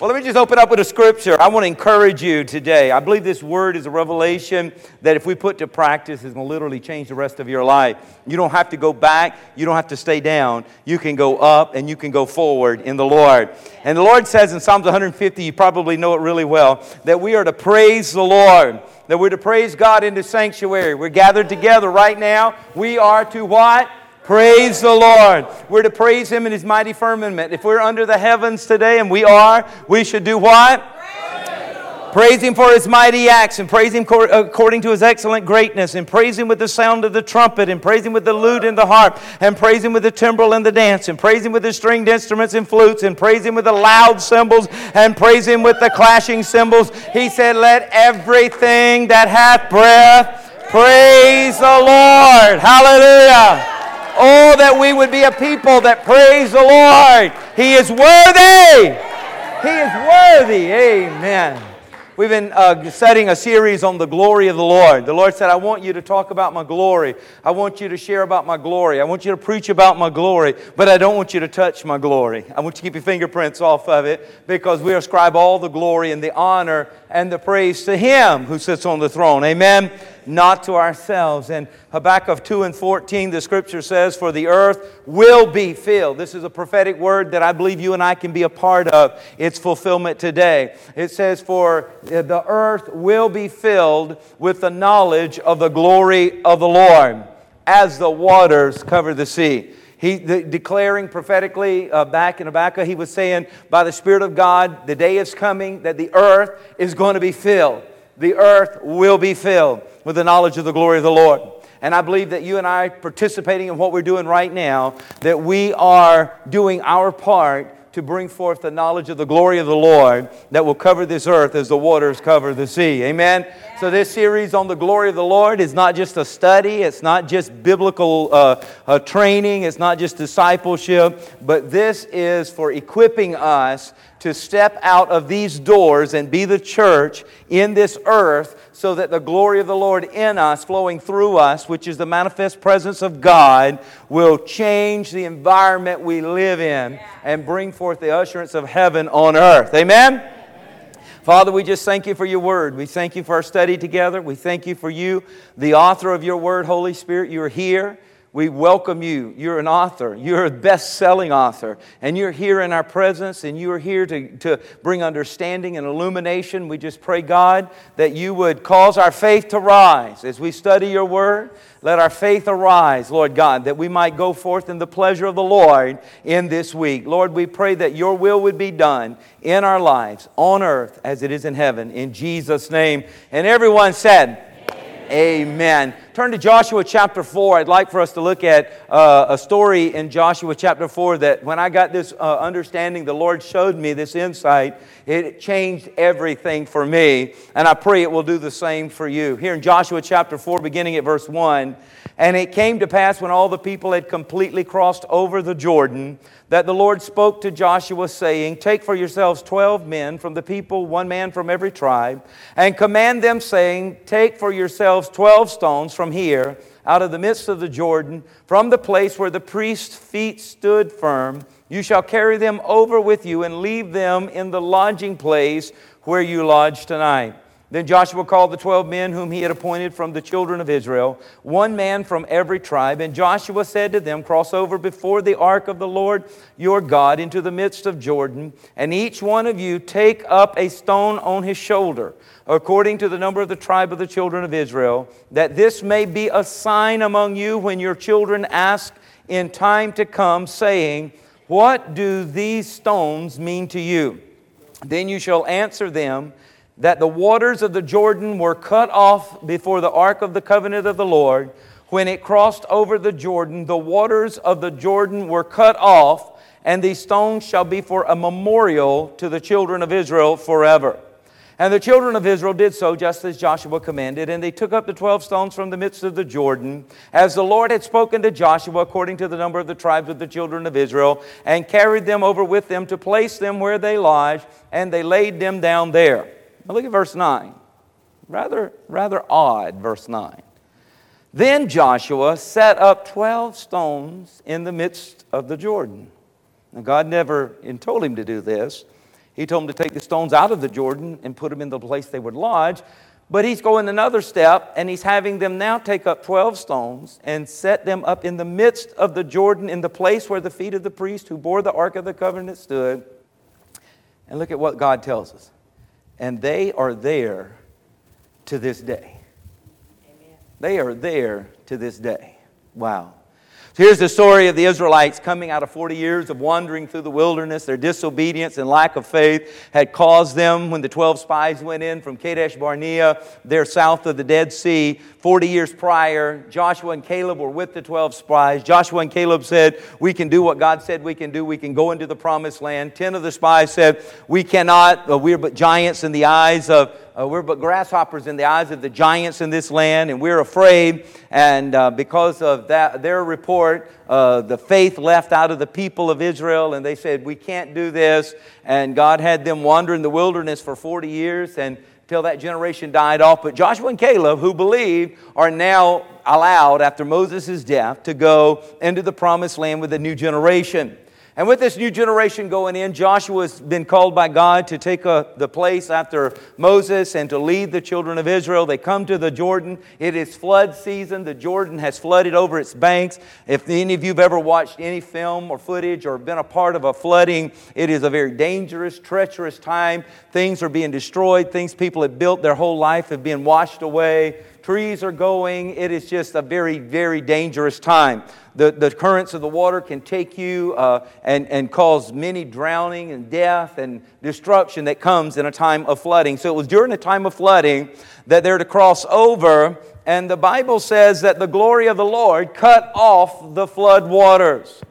Well, let me just open up with a scripture. I want to encourage you today. I believe this word is a revelation that if we put to practice is going to literally change the rest of your life. You don't have to go back, you don't have to stay down. You can go up and you can go forward in the Lord. And the Lord says in Psalms 150, you probably know it really well, that we are to praise the Lord. That we're to praise God in the sanctuary. We're gathered together right now. We are to what? Praise the Lord. We're to praise Him in His mighty firmament. If we're under the heavens today, and we are, we should do what? Praise him for his mighty acts and praise him according to his excellent greatness and praise him with the sound of the trumpet and praise him with the lute and the harp and praise him with the timbrel and the dance and praise him with the stringed instruments and flutes and praise him with the loud cymbals and praise him with the clashing cymbals. He said, Let everything that hath breath praise the Lord. Hallelujah. Oh, that we would be a people that praise the Lord. He is worthy. He is worthy. Amen. We've been uh, studying a series on the glory of the Lord. The Lord said, I want you to talk about my glory. I want you to share about my glory. I want you to preach about my glory, but I don't want you to touch my glory. I want you to keep your fingerprints off of it because we ascribe all the glory and the honor and the praise to Him who sits on the throne. Amen not to ourselves. And Habakkuk 2 and 14, the scripture says, For the earth will be filled. This is a prophetic word that I believe you and I can be a part of its fulfillment today. It says, For the earth will be filled with the knowledge of the glory of the Lord as the waters cover the sea. He the, declaring prophetically uh, back in Habakkuk, he was saying, by the Spirit of God, the day is coming that the earth is going to be filled. The earth will be filled with the knowledge of the glory of the Lord. And I believe that you and I, participating in what we're doing right now, that we are doing our part to bring forth the knowledge of the glory of the Lord that will cover this earth as the waters cover the sea. Amen? Yeah. So, this series on the glory of the Lord is not just a study, it's not just biblical uh, uh, training, it's not just discipleship, but this is for equipping us to step out of these doors and be the church in this earth so that the glory of the Lord in us, flowing through us, which is the manifest presence of God, will change the environment we live in and bring forth the assurance of heaven on earth. Amen? Father, we just thank you for your word. We thank you for our study together. We thank you for you, the author of your word, Holy Spirit. You're here. We welcome you. You're an author. You're a best selling author. And you're here in our presence and you are here to, to bring understanding and illumination. We just pray, God, that you would cause our faith to rise as we study your word. Let our faith arise, Lord God, that we might go forth in the pleasure of the Lord in this week. Lord, we pray that your will would be done in our lives on earth as it is in heaven. In Jesus' name. And everyone said, Amen. Turn to Joshua chapter 4. I'd like for us to look at uh, a story in Joshua chapter 4 that when I got this uh, understanding, the Lord showed me this insight. It changed everything for me, and I pray it will do the same for you. Here in Joshua chapter 4, beginning at verse 1 And it came to pass when all the people had completely crossed over the Jordan that the Lord spoke to Joshua, saying, Take for yourselves twelve men from the people, one man from every tribe, and command them, saying, Take for yourselves twelve stones from here, out of the midst of the Jordan, from the place where the priest's feet stood firm. You shall carry them over with you and leave them in the lodging place where you lodge tonight. Then Joshua called the twelve men whom he had appointed from the children of Israel, one man from every tribe. And Joshua said to them, Cross over before the ark of the Lord your God into the midst of Jordan, and each one of you take up a stone on his shoulder, according to the number of the tribe of the children of Israel, that this may be a sign among you when your children ask in time to come, saying, What do these stones mean to you? Then you shall answer them, that the waters of the Jordan were cut off before the ark of the covenant of the Lord. When it crossed over the Jordan, the waters of the Jordan were cut off, and these stones shall be for a memorial to the children of Israel forever. And the children of Israel did so just as Joshua commanded, and they took up the twelve stones from the midst of the Jordan, as the Lord had spoken to Joshua according to the number of the tribes of the children of Israel, and carried them over with them to place them where they lodged, and they laid them down there. Now look at verse 9. Rather, rather odd, verse 9. Then Joshua set up 12 stones in the midst of the Jordan. Now, God never told him to do this. He told him to take the stones out of the Jordan and put them in the place they would lodge. But he's going another step, and he's having them now take up 12 stones and set them up in the midst of the Jordan, in the place where the feet of the priest who bore the Ark of the Covenant stood. And look at what God tells us. And they are there to this day. Amen. They are there to this day. Wow. Here's the story of the Israelites coming out of 40 years of wandering through the wilderness. Their disobedience and lack of faith had caused them, when the 12 spies went in from Kadesh Barnea, there south of the Dead Sea, 40 years prior, Joshua and Caleb were with the 12 spies. Joshua and Caleb said, We can do what God said we can do. We can go into the promised land. 10 of the spies said, We cannot. We're but giants in the eyes of uh, we're but grasshoppers in the eyes of the giants in this land, and we're afraid. And uh, because of that, their report, uh, the faith left out of the people of Israel, and they said, We can't do this. And God had them wander in the wilderness for 40 years and until that generation died off. But Joshua and Caleb, who believed, are now allowed, after Moses' death, to go into the promised land with a new generation. And with this new generation going in, Joshua's been called by God to take a, uh, the place after Moses and to lead the children of Israel. They come to the Jordan. It is flood season. The Jordan has flooded over its banks. If any of you have ever watched any film or footage or been a part of a flooding, it is a very dangerous, treacherous time. Things are being destroyed. Things people have built their whole life have been washed away trees are going. It is just a very, very dangerous time. The, the currents of the water can take you uh, and, and cause many drowning and death and destruction that comes in a time of flooding. So it was during the time of flooding that they're to cross over, and the Bible says that the glory of the Lord cut off the flood waters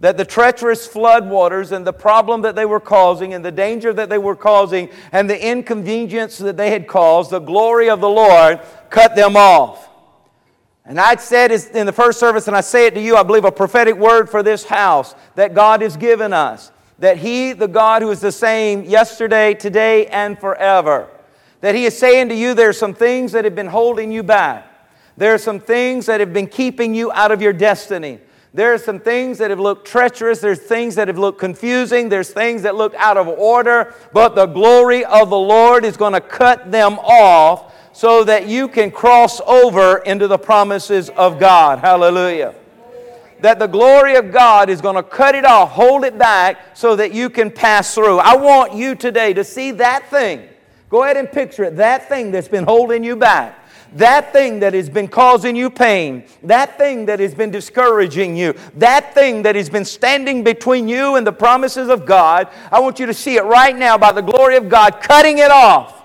that the treacherous floodwaters and the problem that they were causing and the danger that they were causing and the inconvenience that they had caused, the glory of the Lord cut them off. And I said in the first service, and I say it to you, I believe a prophetic word for this house that God has given us. That He, the God who is the same yesterday, today, and forever, that He is saying to you, there are some things that have been holding you back. There are some things that have been keeping you out of your destiny. There are some things that have looked treacherous. There's things that have looked confusing. There's things that look out of order. But the glory of the Lord is going to cut them off so that you can cross over into the promises of God. Hallelujah. That the glory of God is going to cut it off, hold it back so that you can pass through. I want you today to see that thing. Go ahead and picture it. That thing that's been holding you back that thing that has been causing you pain, that thing that has been discouraging you, that thing that has been standing between you and the promises of God, I want you to see it right now by the glory of God, cutting it off.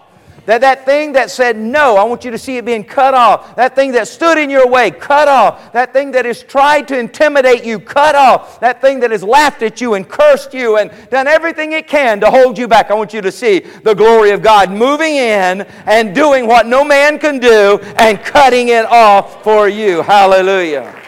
That, that thing that said no, I want you to see it being cut off. That thing that stood in your way, cut off. That thing that has tried to intimidate you, cut off. That thing that has laughed at you and cursed you and done everything it can to hold you back. I want you to see the glory of God moving in and doing what no man can do and cutting it off for you. Hallelujah.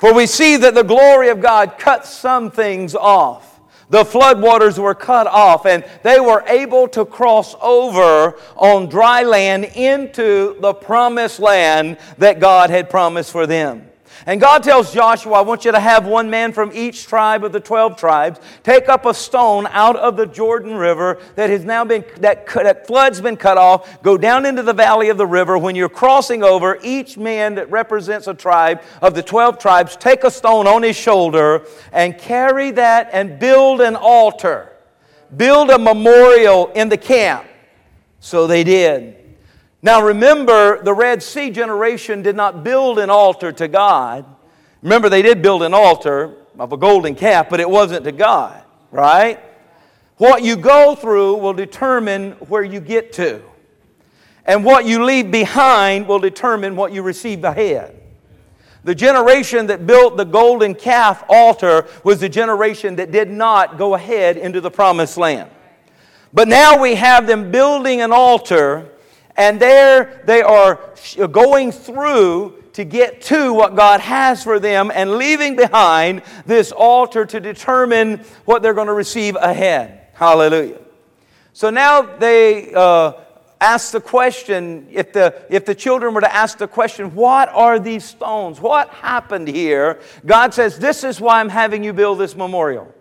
For we see that the glory of God cuts some things off the floodwaters were cut off and they were able to cross over on dry land into the promised land that God had promised for them. And God tells Joshua, I want you to have one man from each tribe of the 12 tribes take up a stone out of the Jordan River that has now been, that, that flood's been cut off, go down into the valley of the river. When you're crossing over, each man that represents a tribe of the 12 tribes, take a stone on his shoulder and carry that and build an altar. Build a memorial in the camp. So they did. Now remember, the Red Sea generation did not build an altar to God. Remember, they did build an altar of a golden calf, but it wasn't to God, right? What you go through will determine where you get to. And what you leave behind will determine what you receive ahead. The generation that built the golden calf altar was the generation that did not go ahead into the promised land. But now we have them building an altar and there they are going through to get to what God has for them and leaving behind this altar to determine what they're going to receive ahead. Hallelujah. So now they uh, ask the question if the, if the children were to ask the question, What are these stones? What happened here? God says, This is why I'm having you build this memorial.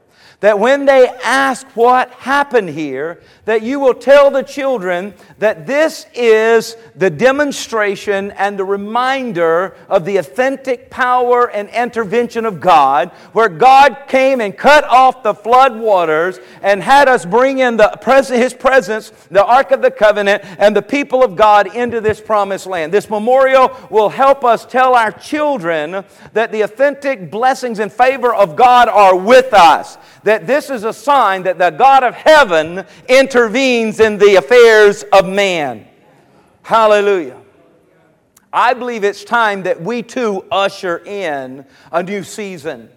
That when they ask what happened here, that you will tell the children that this is the demonstration and the reminder of the authentic power and intervention of God, where God came and cut off the flood waters and had us bring in the pres- His presence, the Ark of the Covenant, and the people of God into this promised land. This memorial will help us tell our children that the authentic blessings and favor of God are with us that this is a sign that the God of heaven intervenes in the affairs of man. Hallelujah. I believe it's time that we too usher in a new season.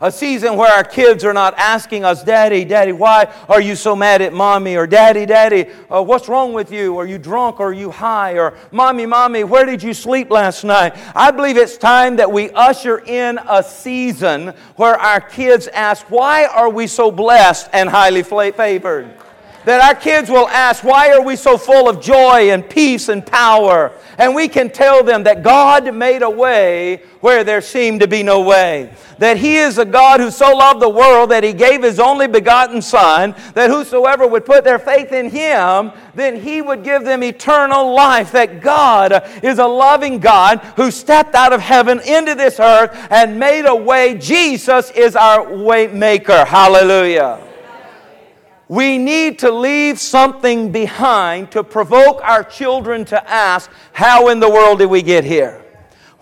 A season where our kids are not asking us, Daddy, Daddy, why are you so mad at mommy? Or Daddy, Daddy, uh, what's wrong with you? Are you drunk? Or are you high? Or Mommy, Mommy, where did you sleep last night? I believe it's time that we usher in a season where our kids ask, Why are we so blessed and highly favored? That our kids will ask, Why are we so full of joy and peace and power? And we can tell them that God made a way where there seemed to be no way. That He is a God who so loved the world that He gave His only begotten Son, that whosoever would put their faith in Him, then He would give them eternal life. That God is a loving God who stepped out of heaven into this earth and made a way. Jesus is our way maker. Hallelujah. We need to leave something behind to provoke our children to ask, How in the world did we get here?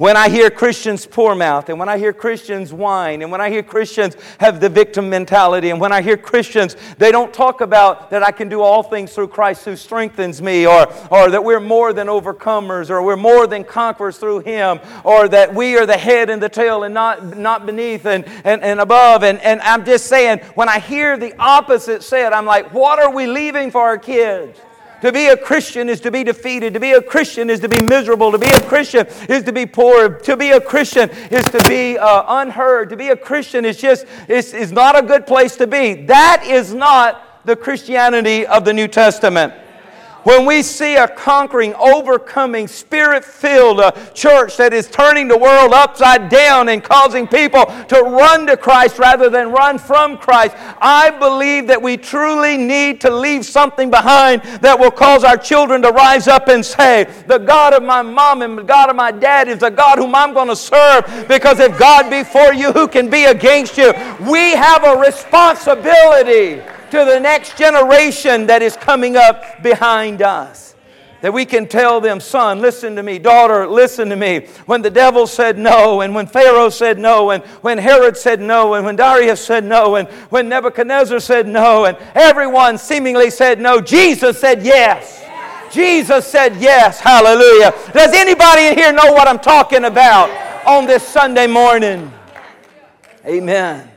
When I hear Christians poor mouth, and when I hear Christians whine, and when I hear Christians have the victim mentality, and when I hear Christians, they don't talk about that I can do all things through Christ who strengthens me, or, or that we're more than overcomers, or we're more than conquerors through Him, or that we are the head and the tail and not, not beneath and, and, and above. And, and I'm just saying, when I hear the opposite said, I'm like, what are we leaving for our kids? To be a Christian is to be defeated. To be a Christian is to be miserable. To be a Christian is to be poor. To be a Christian is to be uh, unheard. To be a Christian is just is, is not a good place to be. That is not the Christianity of the New Testament. When we see a conquering, overcoming, spirit filled uh, church that is turning the world upside down and causing people to run to Christ rather than run from Christ, I believe that we truly need to leave something behind that will cause our children to rise up and say, The God of my mom and the God of my dad is the God whom I'm going to serve because if God be for you, who can be against you? We have a responsibility to the next generation that is coming up behind us. That we can tell them, son, listen to me, daughter, listen to me. When the devil said no, and when Pharaoh said no, and when Herod said no, and when Darius said no, and when Nebuchadnezzar said no, and everyone seemingly said no, Jesus said yes. Jesus said yes. Hallelujah. Does anybody in here know what I'm talking about on this Sunday morning? Amen.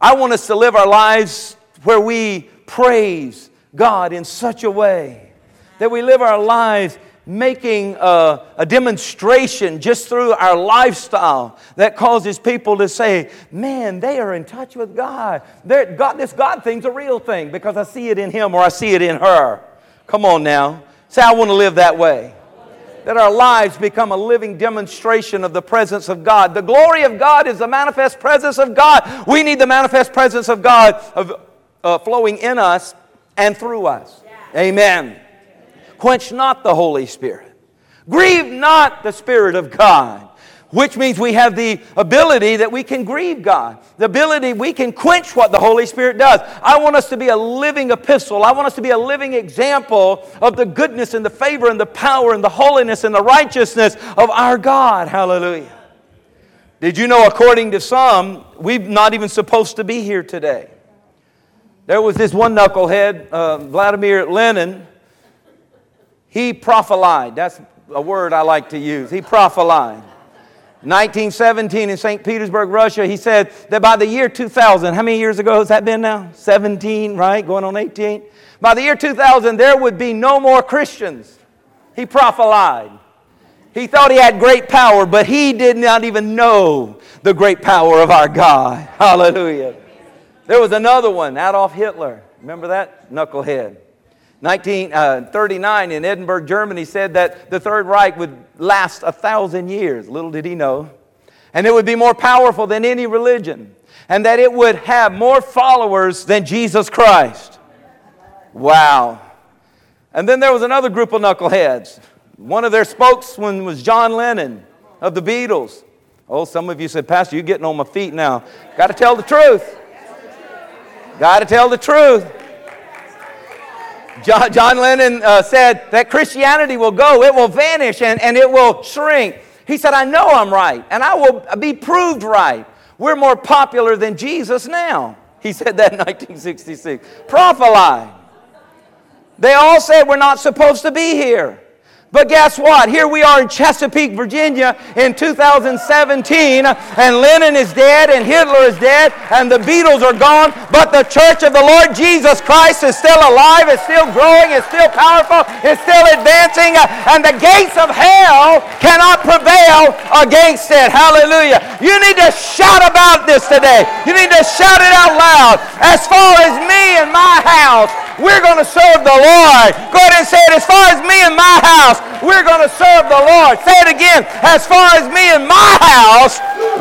I want us to live our lives where we praise God in such a way that we live our lives making a, a, demonstration just through our lifestyle that causes people to say, man, they are in touch with God. God. This God thing's a real thing because I see it in him or I see it in her. Come on now. Say, I want to live that way that our lives become a living demonstration of the presence of God. The glory of God is the manifest presence of God. We need the manifest presence of God of, uh, flowing in us and through us. Yeah. Amen. Quench not the Holy Spirit. Grieve not the Spirit of God which means we have the ability that we can grieve God. The ability we can quench what the Holy Spirit does. I want us to be a living epistle. I want us to be a living example of the goodness and the favor and the power and the holiness and the righteousness of our God. Hallelujah. Did you know, according to some, we're not even supposed to be here today? There was this one knucklehead, uh, Vladimir Lenin. He prophelied. That's a word I like to use. He prophelied. 1917 in St. Petersburg, Russia, he said that by the year 2000, how many years ago has that been now? 17, right? Going on 18. By the year 2000, there would be no more Christians. He prophesied. He thought he had great power, but he did not even know the great power of our God. Hallelujah. There was another one, Adolf Hitler. Remember that? Knucklehead. 1939 uh, in Edinburgh, Germany, said that the Third Reich would last a thousand years. Little did he know. And it would be more powerful than any religion. and that it would have more followers than Jesus Christ. Wow. And then there was another group of knuckleheads. One of their spokesmen was John Lennon of the Beatles. Oh, some of you said, Pastor, you're getting on my feet now. Got to tell the truth. Got to tell the truth. John, John Lennon uh, said that Christianity will go, it will vanish, and, and it will shrink. He said, I know I'm right, and I will be proved right. We're more popular than Jesus now. He said that in 1966. Prophet They all said we're not supposed to be here. But guess what? Here we are in Chesapeake, Virginia in 2017, and Lennon is dead, and Hitler is dead, and the Beatles are gone, but the church of the Lord Jesus Christ is still alive, it's still growing, it's still powerful, it's still advancing, and the gates of hell cannot prevail against it. Hallelujah. You need to shout about this today. You need to shout it out loud. As far as me and my house, we're going to serve the Lord. Go ahead and say it. As far as me and my house, we're going to serve the Lord. Say it again. As far as me and my house,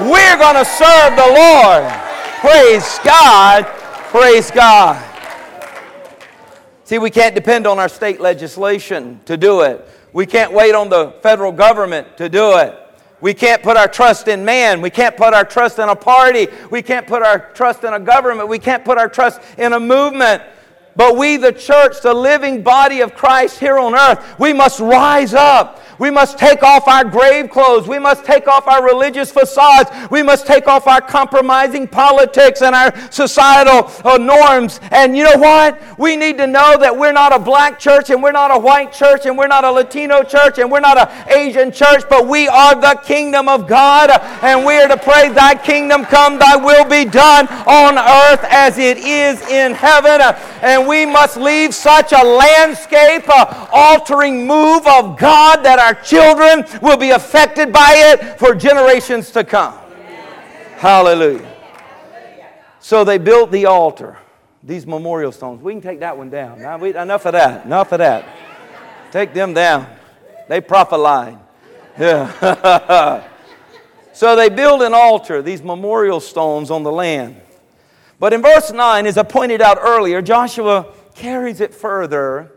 we're going to serve the Lord. Praise God. Praise God. See, we can't depend on our state legislation to do it. We can't wait on the federal government to do it. We can't put our trust in man. We can't put our trust in a party. We can't put our trust in a government. We can't put our trust in a movement. But we, the church, the living body of Christ here on earth, we must rise up. We must take off our grave clothes. We must take off our religious facades. We must take off our compromising politics and our societal uh, norms. And you know what? We need to know that we're not a black church and we're not a white church and we're not a Latino church and we're not an Asian church, but we are the kingdom of God. And we are to pray, Thy kingdom come, Thy will be done on earth as it is in heaven. And we must leave such a landscape uh, altering move of God that our children will be affected by it for generations to come. Hallelujah. So they built the altar, these memorial stones. We can take that one down. Now, we, enough of that. Enough of that. Take them down. They prophesied. Yeah. so they build an altar, these memorial stones on the land. But in verse 9, as I pointed out earlier, Joshua carries it further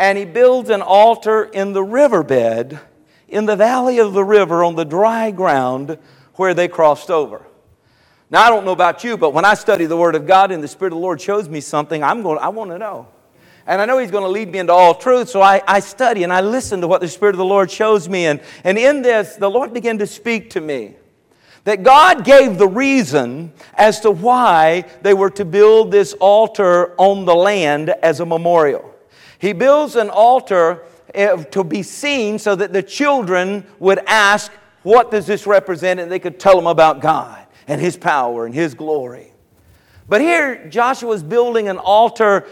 and he builds an altar in the riverbed in the valley of the river on the dry ground where they crossed over. Now, I don't know about you, but when I study the Word of God and the Spirit of the Lord shows me something, I'm going, I want to know. And I know He's going to lead me into all truth, so I, I study and I listen to what the Spirit of the Lord shows me. And, and in this, the Lord began to speak to me that God gave the reason as to why they were to build this altar on the land as a memorial. He builds an altar eh, to be seen so that the children would ask, What does this represent? And they could tell them about God and His power and His glory. But here, Joshua is building an altar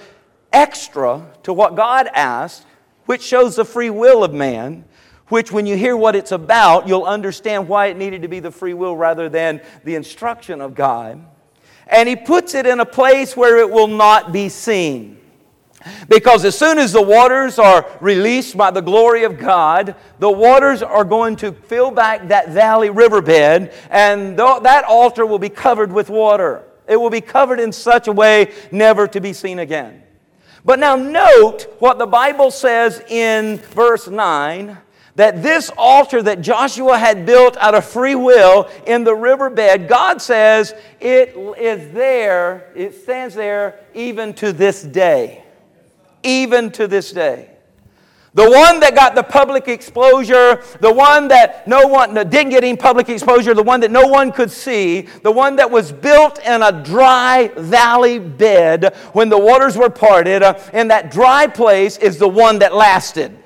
extra to what God asked, which shows the free will of man which, when you hear what it's about, you'll understand why it needed to be the free will rather than the instruction of God. And he puts it in a place where it will not be seen. Because as soon as the waters are released by the glory of God, the waters are going to fill back that valley riverbed, and that altar will be covered with water. It will be covered in such a way never to be seen again. But now, note what the Bible says in verse 9 that this altar that Joshua had built out of free will in the riverbed, God says it is there, it stands there even to this day. Even to this day. The one that got the public exposure, the one that no one didn't get any public exposure, the one that no one could see, the one that was built in a dry valley bed when the waters were parted, uh, that dry place is the one that lasted.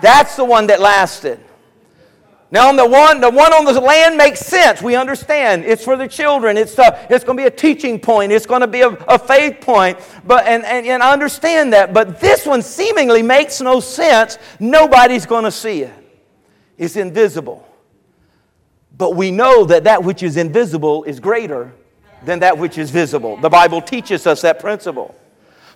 That's the one that lasted. Now, on the one, the one on the land makes sense. We understand. It's for the children. It's, a, it's going to be a teaching point. It's going to be a, a faith point. But, and, and, and I understand that. But this one seemingly makes no sense. Nobody's going to see it. It's invisible. But we know that that which is invisible is greater than that which is visible. The Bible teaches us that principle.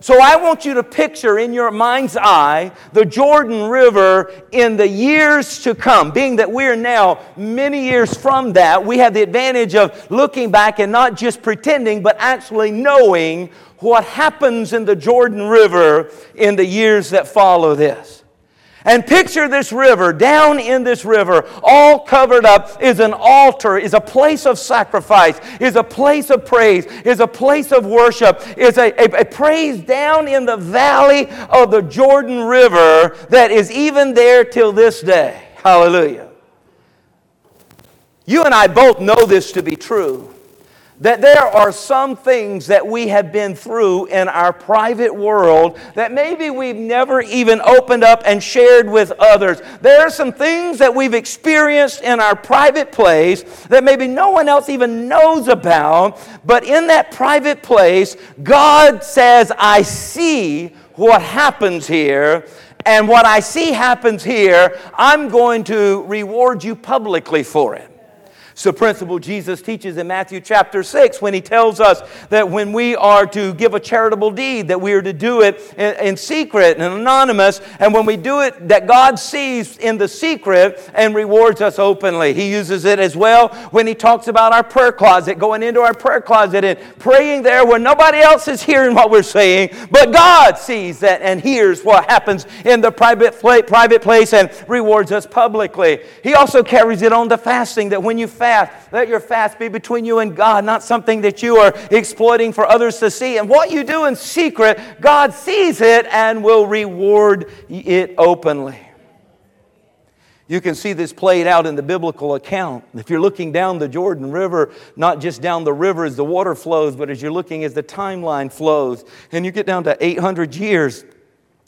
So I want you to picture in your mind's eye the Jordan River in the years to come. Being that we're now many years from that, we have the advantage of looking back and not just pretending, but actually knowing what happens in the Jordan River in the years that follow this. And picture this river, down in this river, all covered up, is an altar, is a place of sacrifice, is a place of praise, is a place of worship, is a, a, a, praise down in the valley of the Jordan River that is even there till this day. Hallelujah. You and I both know this to be true that there are some things that we have been through in our private world that maybe we've never even opened up and shared with others. There are some things that we've experienced in our private place that maybe no one else even knows about, but in that private place, God says, I see what happens here. And what I see happens here, I'm going to reward you publicly for it. It's the principle Jesus teaches in Matthew chapter 6 when he tells us that when we are to give a charitable deed, that we are to do it in, in, secret and anonymous, and when we do it, that God sees in the secret and rewards us openly. He uses it as well when he talks about our prayer closet, going into our prayer closet and praying there where nobody else is hearing what we're saying, but God sees that and hears what happens in the private, private place and rewards us publicly. He also carries it on to fasting, that when you fast. Let your fast be between you and God, not something that you are exploiting for others to see. And what you do in secret, God sees it and will reward it openly. You can see this played out in the biblical account. If you're looking down the Jordan River, not just down the river as the water flows, but as you're looking as the timeline flows, and you get down to 800 years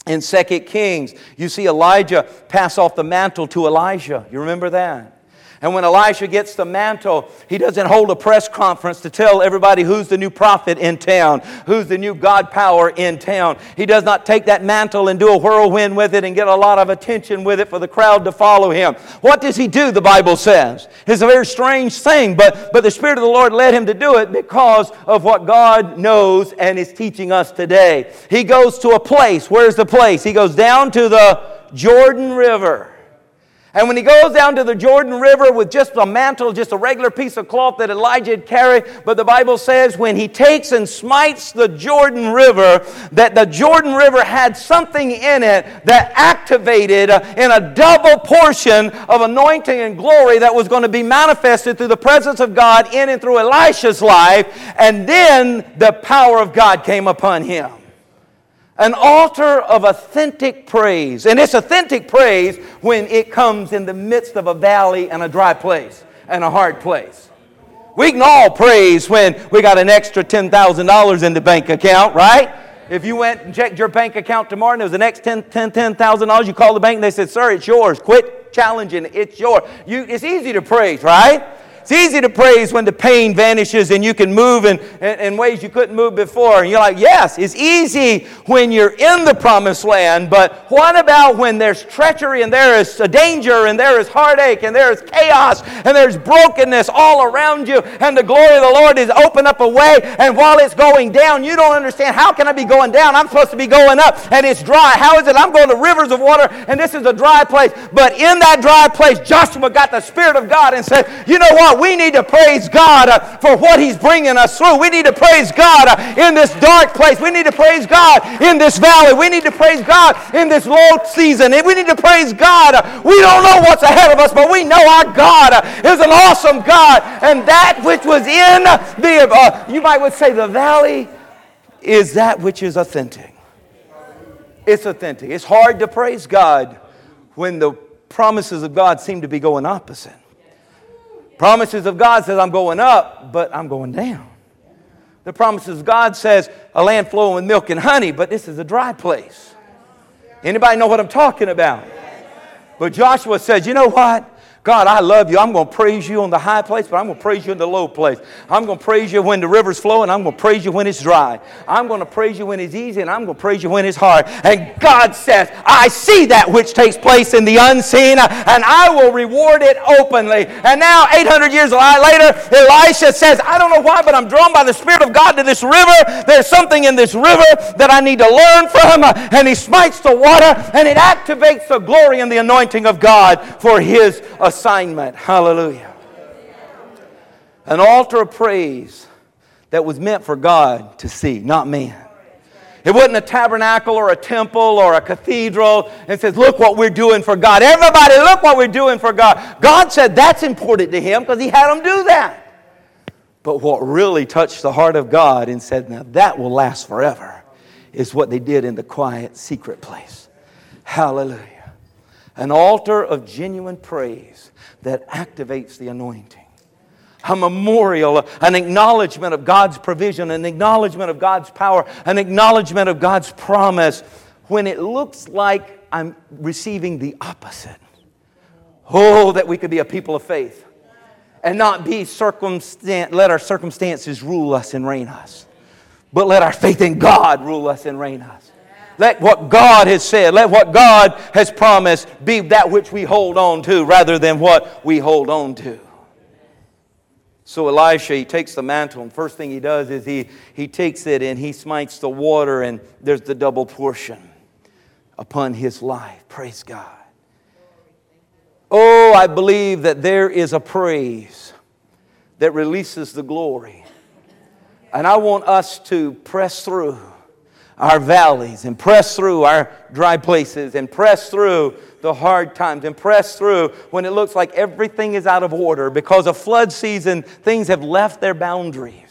in 2 Kings, you see Elijah pass off the mantle to Elisha. You remember that? And when Elisha gets the mantle, he doesn't hold a press conference to tell everybody who's the new prophet in town, who's the new God power in town. He does not take that mantle and do a whirlwind with it and get a lot of attention with it for the crowd to follow him. What does he do, the Bible says? It's a very strange thing, but, but the Spirit of the Lord led him to do it because of what God knows and is teaching us today. He goes to a place. Where's the place? He goes down to the Jordan River. And when he goes down to the Jordan River with just a mantle, just a regular piece of cloth that Elijah had carried, but the Bible says when he takes and smites the Jordan River, that the Jordan River had something in it that activated uh, in a double portion of anointing and glory that was going to be manifested through the presence of God in and through Elisha's life. And then the power of God came upon him an altar of authentic praise. And it's authentic praise when it comes in the midst of a valley and a dry place and a hard place. We can all praise when we got an extra $10,000 in the bank account, right? If you went and checked your bank account tomorrow and there was an extra $10,000, $10, $10, you call the bank and they said, Sir, it's yours. Quit challenging. It's yours. You, it's easy to praise, right? It's easy to praise when the pain vanishes and you can move in, in, in, ways you couldn't move before. And you're like, yes, it's easy when you're in the promised land, but what about when there's treachery and there is a danger and there is heartache and there is chaos and there's brokenness all around you and the glory of the Lord is open up a way and while it's going down, you don't understand how can I be going down? I'm supposed to be going up and it's dry. How is it? I'm going to rivers of water and this is a dry place. But in that dry place, Joshua got the Spirit of God and said, you know what? We need to praise God uh, for what He's bringing us through. We need to praise God uh, in this dark place. We need to praise God in this valley. We need to praise God in this low season. We need to praise God. Uh, we don't know what's ahead of us, but we know our God is an awesome God. And that which was in the, uh, you might would say, the valley is that which is authentic. It's authentic. It's hard to praise God when the promises of God seem to be going opposite. Promises of God says I'm going up, but I'm going down. The promises of God says a land flowing with milk and honey, but this is a dry place. Anybody know what I'm talking about? But Joshua says, you know what? God, I love you. I'm going to praise you on the high place, but I'm going to praise you in the low place. I'm going to praise you when the river's flowing. I'm going to praise you when it's dry. I'm going to praise you when it's easy, and I'm going to praise you when it's hard. And God says, I see that which takes place in the unseen, and I will reward it openly. And now, 800 years later, Elisha says, I don't know why, but I'm drawn by the Spirit of God to this river. There's something in this river that I need to learn from. And he smites the water, and it activates the glory and the anointing of God for his assignment. Hallelujah. An altar of praise that was meant for God to see, not man. It wasn't a tabernacle or a temple or a cathedral and says, Look what we're doing for God. Everybody, look what we're doing for God. God said that's important to him because he had them do that. But what really touched the heart of God and said, Now that will last forever, is what they did in the quiet, secret place. Hallelujah an altar of genuine praise that activates the anointing. A memorial, an acknowledgement of God's provision, an acknowledgement of God's power, an acknowledgement of God's promise when it looks like I'm receiving the opposite. Oh, that we could be a people of faith and not be circumstant, let our circumstances rule us and reign us, but let our faith in God rule us and reign us. Let what God has said, let what God has promised be that which we hold on to rather than what we hold on to. So Elisha, he takes the mantle, and first thing he does is he, he takes it and he smites the water, and there's the double portion upon his life. Praise God. Oh, I believe that there is a praise that releases the glory. And I want us to press through our valleys and press through our dry places and press through the hard times and press through when it looks like everything is out of order because of flood season, things have left their boundaries.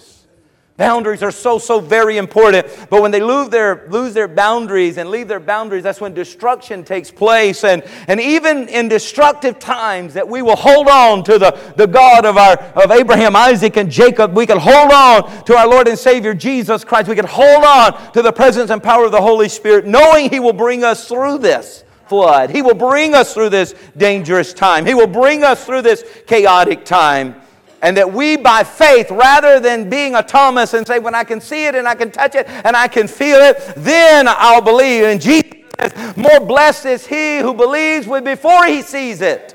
Boundaries are so, so very important. But when they lose their, lose their boundaries and leave their boundaries, that's when destruction takes place. And, and even in destructive times, that we will hold on to the, the God of, our, of Abraham, Isaac, and Jacob. We can hold on to our Lord and Savior, Jesus Christ. We can hold on to the presence and power of the Holy Spirit, knowing He will bring us through this flood. He will bring us through this dangerous time. He will bring us through this chaotic time. And that we, by faith, rather than being a Thomas and say, when I can see it and I can touch it and I can feel it, then I'll believe. And Jesus says, more blessed is he who believes before he sees it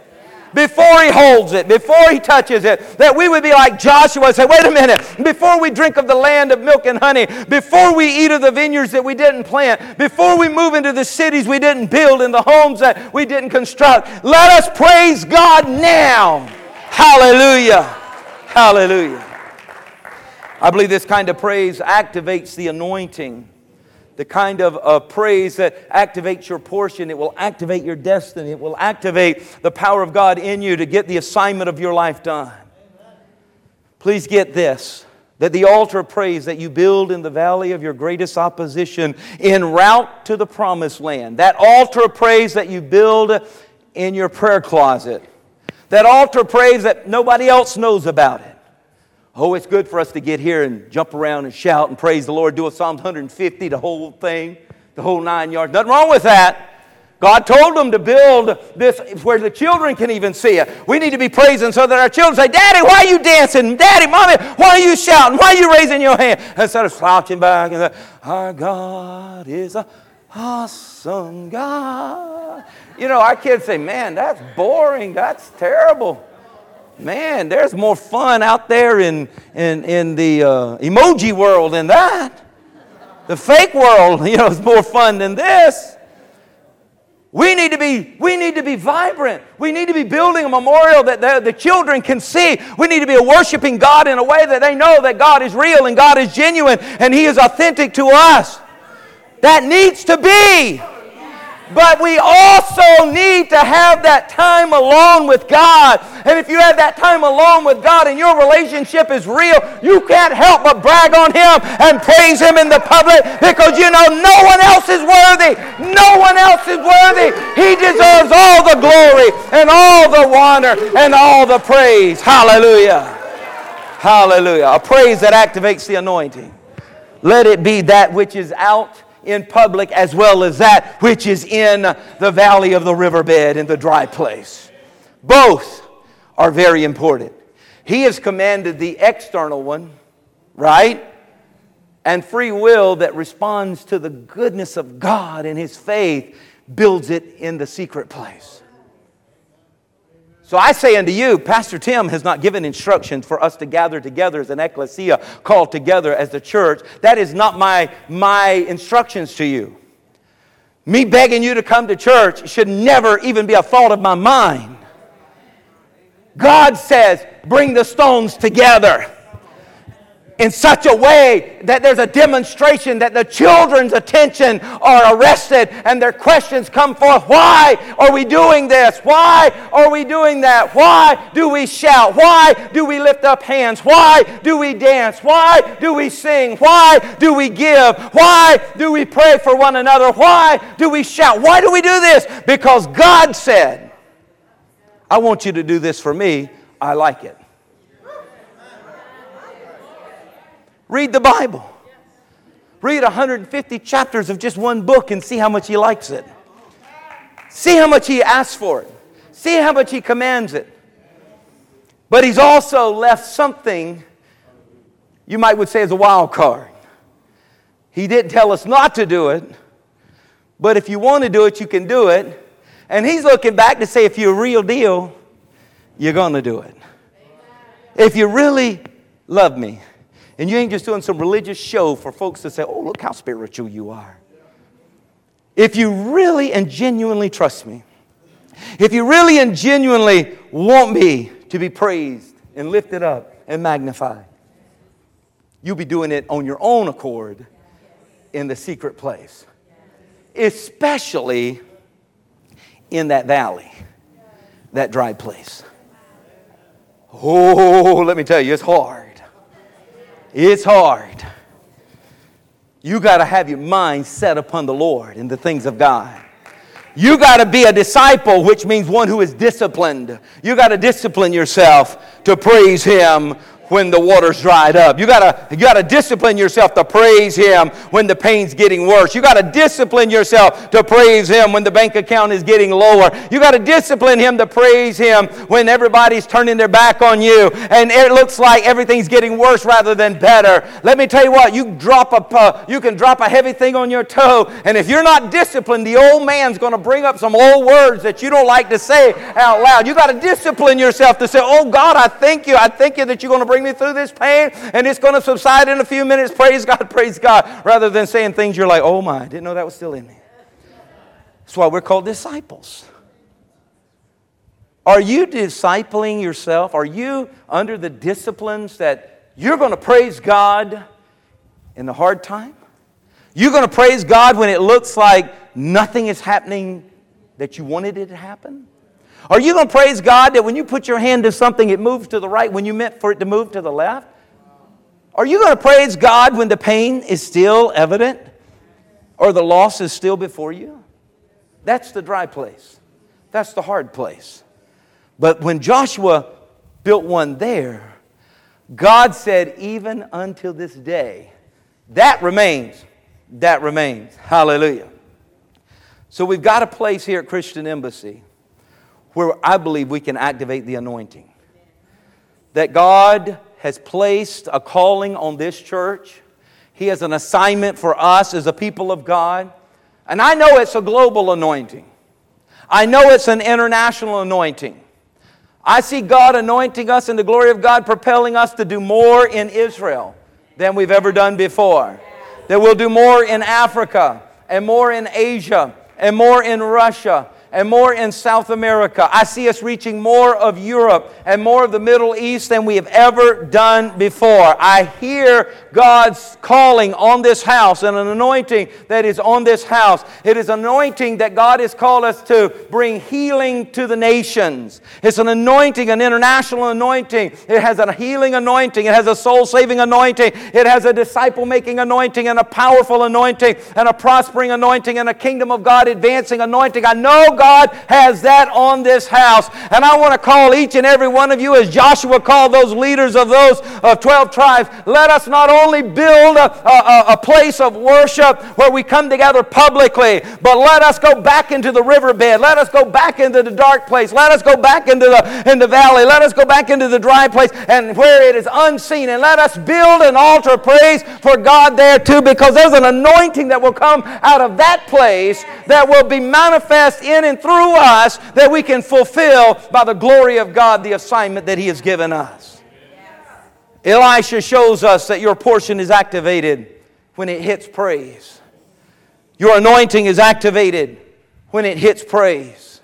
before he holds it, before he touches it, that we would be like Joshua and say, wait a minute, before we drink of the land of milk and honey, before we eat of the vineyards that we didn't plant, before we move into the cities we didn't build and the homes that we didn't construct, let us praise God now. Hallelujah. Hallelujah. I believe this kind of praise activates the anointing. The kind of uh, praise that activates your portion. It will activate your destiny. It will activate the power of God in you to get the assignment of your life done. Please get this that the altar of praise that you build in the valley of your greatest opposition en route to the promised land, that altar of praise that you build in your prayer closet, that altar praise that nobody else knows about it. Oh, it's good for us to get here and jump around and shout and praise the Lord, do a Psalm 150, the whole thing, the whole nine yards. Nothing wrong with that. God told them to build this where the children can even see it. We need to be praising so that our children say, Daddy, why are you dancing? Daddy, Mommy, why are you shouting? Why are you raising your hand? Instead of slouching back and say, Our God is a awesome God. You know, our kids say, man, that's boring. That's terrible. Man, there's more fun out there in, in, in the uh, emoji world than that. The fake world, you know, is more fun than this. We need to be, we need to be vibrant. We need to be building a memorial that the, the, children can see. We need to be worshiping God in a way that they know that God is real and God is genuine and He is authentic to us. That needs to be. But we also need to have that time alone with God. And if you have that time alone with God and your relationship is real, you can't help but brag on Him and praise Him in the public because you know no one else is worthy. No one else is worthy. He deserves all the glory and all the honor and all the praise. Hallelujah. Hallelujah. A praise that activates the anointing. Let it be that which is out in public as well as that which is in the valley of the riverbed in the dry place. Both are very important. He has commanded the external one, right? And free will that responds to the goodness of God and his faith builds it in the secret place. So I say unto you, Pastor Tim has not given instructions for us to gather together as an ecclesia, called together as the church. That is not my, my instructions to you. Me begging you to come to church should never even be a thought of my mind. God says, bring the stones together in such a way that there's a demonstration that the children's attention are arrested and their questions come forth. Why are we doing this? Why are we doing that? Why do we shout? Why do we lift up hands? Why do we dance? Why do we sing? Why do we give? Why do we pray for one another? Why do we shout? Why do we do this? Because God said, I want you to do this for me. I like it. Read the Bible. Read 150 chapters of just one book and see how much he likes it. See how much he asks for it. See how much he commands it. But he's also left something you might would say is a wild card. He didn't tell us not to do it, but if you want to do it, you can do it. And he's looking back to say, if you're a real deal, you're going to do it. If you really love me, and you ain't just doing some religious show for folks to say, oh, look how spiritual you are. If you really and genuinely trust me, if you really and genuinely want me to be praised and lifted up and magnified, you'll be doing it on your own accord in the secret place, especially in that valley, that dry place. Oh, let me tell you, it's hard. It's hard. You got to have your mind set upon the Lord and the things of God. You got to be a disciple, which means one who is disciplined. You got to discipline yourself to praise Him when the water's dried up. You gotta, you gotta discipline yourself to praise Him when the pain's getting worse. You gotta discipline yourself to praise Him when the bank account is getting lower. You gotta discipline Him to praise Him when everybody's turning their back on you and it looks like everything's getting worse rather than better. Let me tell you what, you drop a, uh, you can drop a heavy thing on your toe and if you're not disciplined, the old man's gonna bring up some old words that you don't like to say out loud. You gotta discipline yourself to say, oh God, I thank you. I thank you that you're gonna bring bring me through this pain and it's going to subside in a few minutes. Praise God, praise God. Rather than saying things you're like, oh my, I didn't know that was still in me. That's why we're called disciples. Are you discipling yourself? Are you under the disciplines that you're going to praise God in the hard time? You're going to praise God when it looks like nothing is happening that you wanted it to happen? Are you going to praise God that when you put your hand to something, it moves to the right when you meant for it to move to the left? Are you going to praise God when the pain is still evident or the loss is still before you? That's the dry place. That's the hard place. But when Joshua built one there, God said, even until this day, that remains. That remains. Hallelujah. So we've got a place here at Christian Embassy where I believe we can activate the anointing. That God has placed a calling on this church. He has an assignment for us as a people of God. And I know it's a global anointing. I know it's an international anointing. I see God anointing us and the glory of God propelling us to do more in Israel than we've ever done before. That we'll do more in Africa and more in Asia and more in Russia and more in South America. I see us reaching more of Europe and more of the Middle East than we have ever done before. I hear God's calling on this house and an anointing that is on this house. It is anointing that God has called us to bring healing to the nations. It's an anointing, an international anointing. It has a healing anointing. It has a soul saving anointing. It has a disciple making anointing and a powerful anointing and a prospering anointing and a kingdom of God advancing anointing. I know God God has that on this house. And I want to call each and every one of you, as Joshua called those leaders of those of 12 tribes, let us not only build a, a, a place of worship where we come together publicly, but let us go back into the riverbed. Let us go back into the dark place. Let us go back into the, in the valley. Let us go back into the dry place and where it is unseen. And let us build an altar of praise for God there too, because there's an anointing that will come out of that place that will be manifest in and through us that we can fulfill by the glory of God the assignment that He has given us. Elisha shows us that your portion is activated when it hits praise. Your anointing is activated when it hits praise.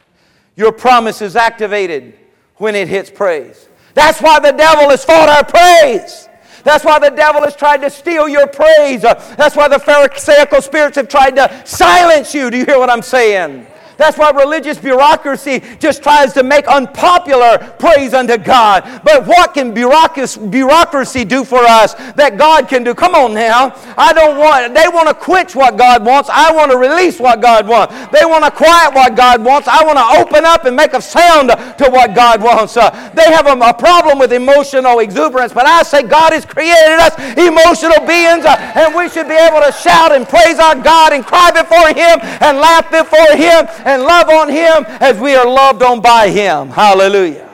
Your promise is activated when it hits praise. That's why the devil has fought our praise. That's why the devil has tried to steal your praise. That's why the Pharisaical spirits have tried to silence you. Do you hear what I'm saying? That's why religious bureaucracy just tries to make unpopular praise unto God. But what can bureaucracy do for us that God can do? Come on now. I don't want, they want to quench what God wants. I want to release what God wants. They want to quiet what God wants. I want to open up and make a sound to what God wants. Uh, they have a, a, problem with emotional exuberance, but I say God has created us emotional beings, uh, and we should be able to shout and praise our God and cry before Him and laugh before Him and love on Him as we are loved on by Him. Hallelujah.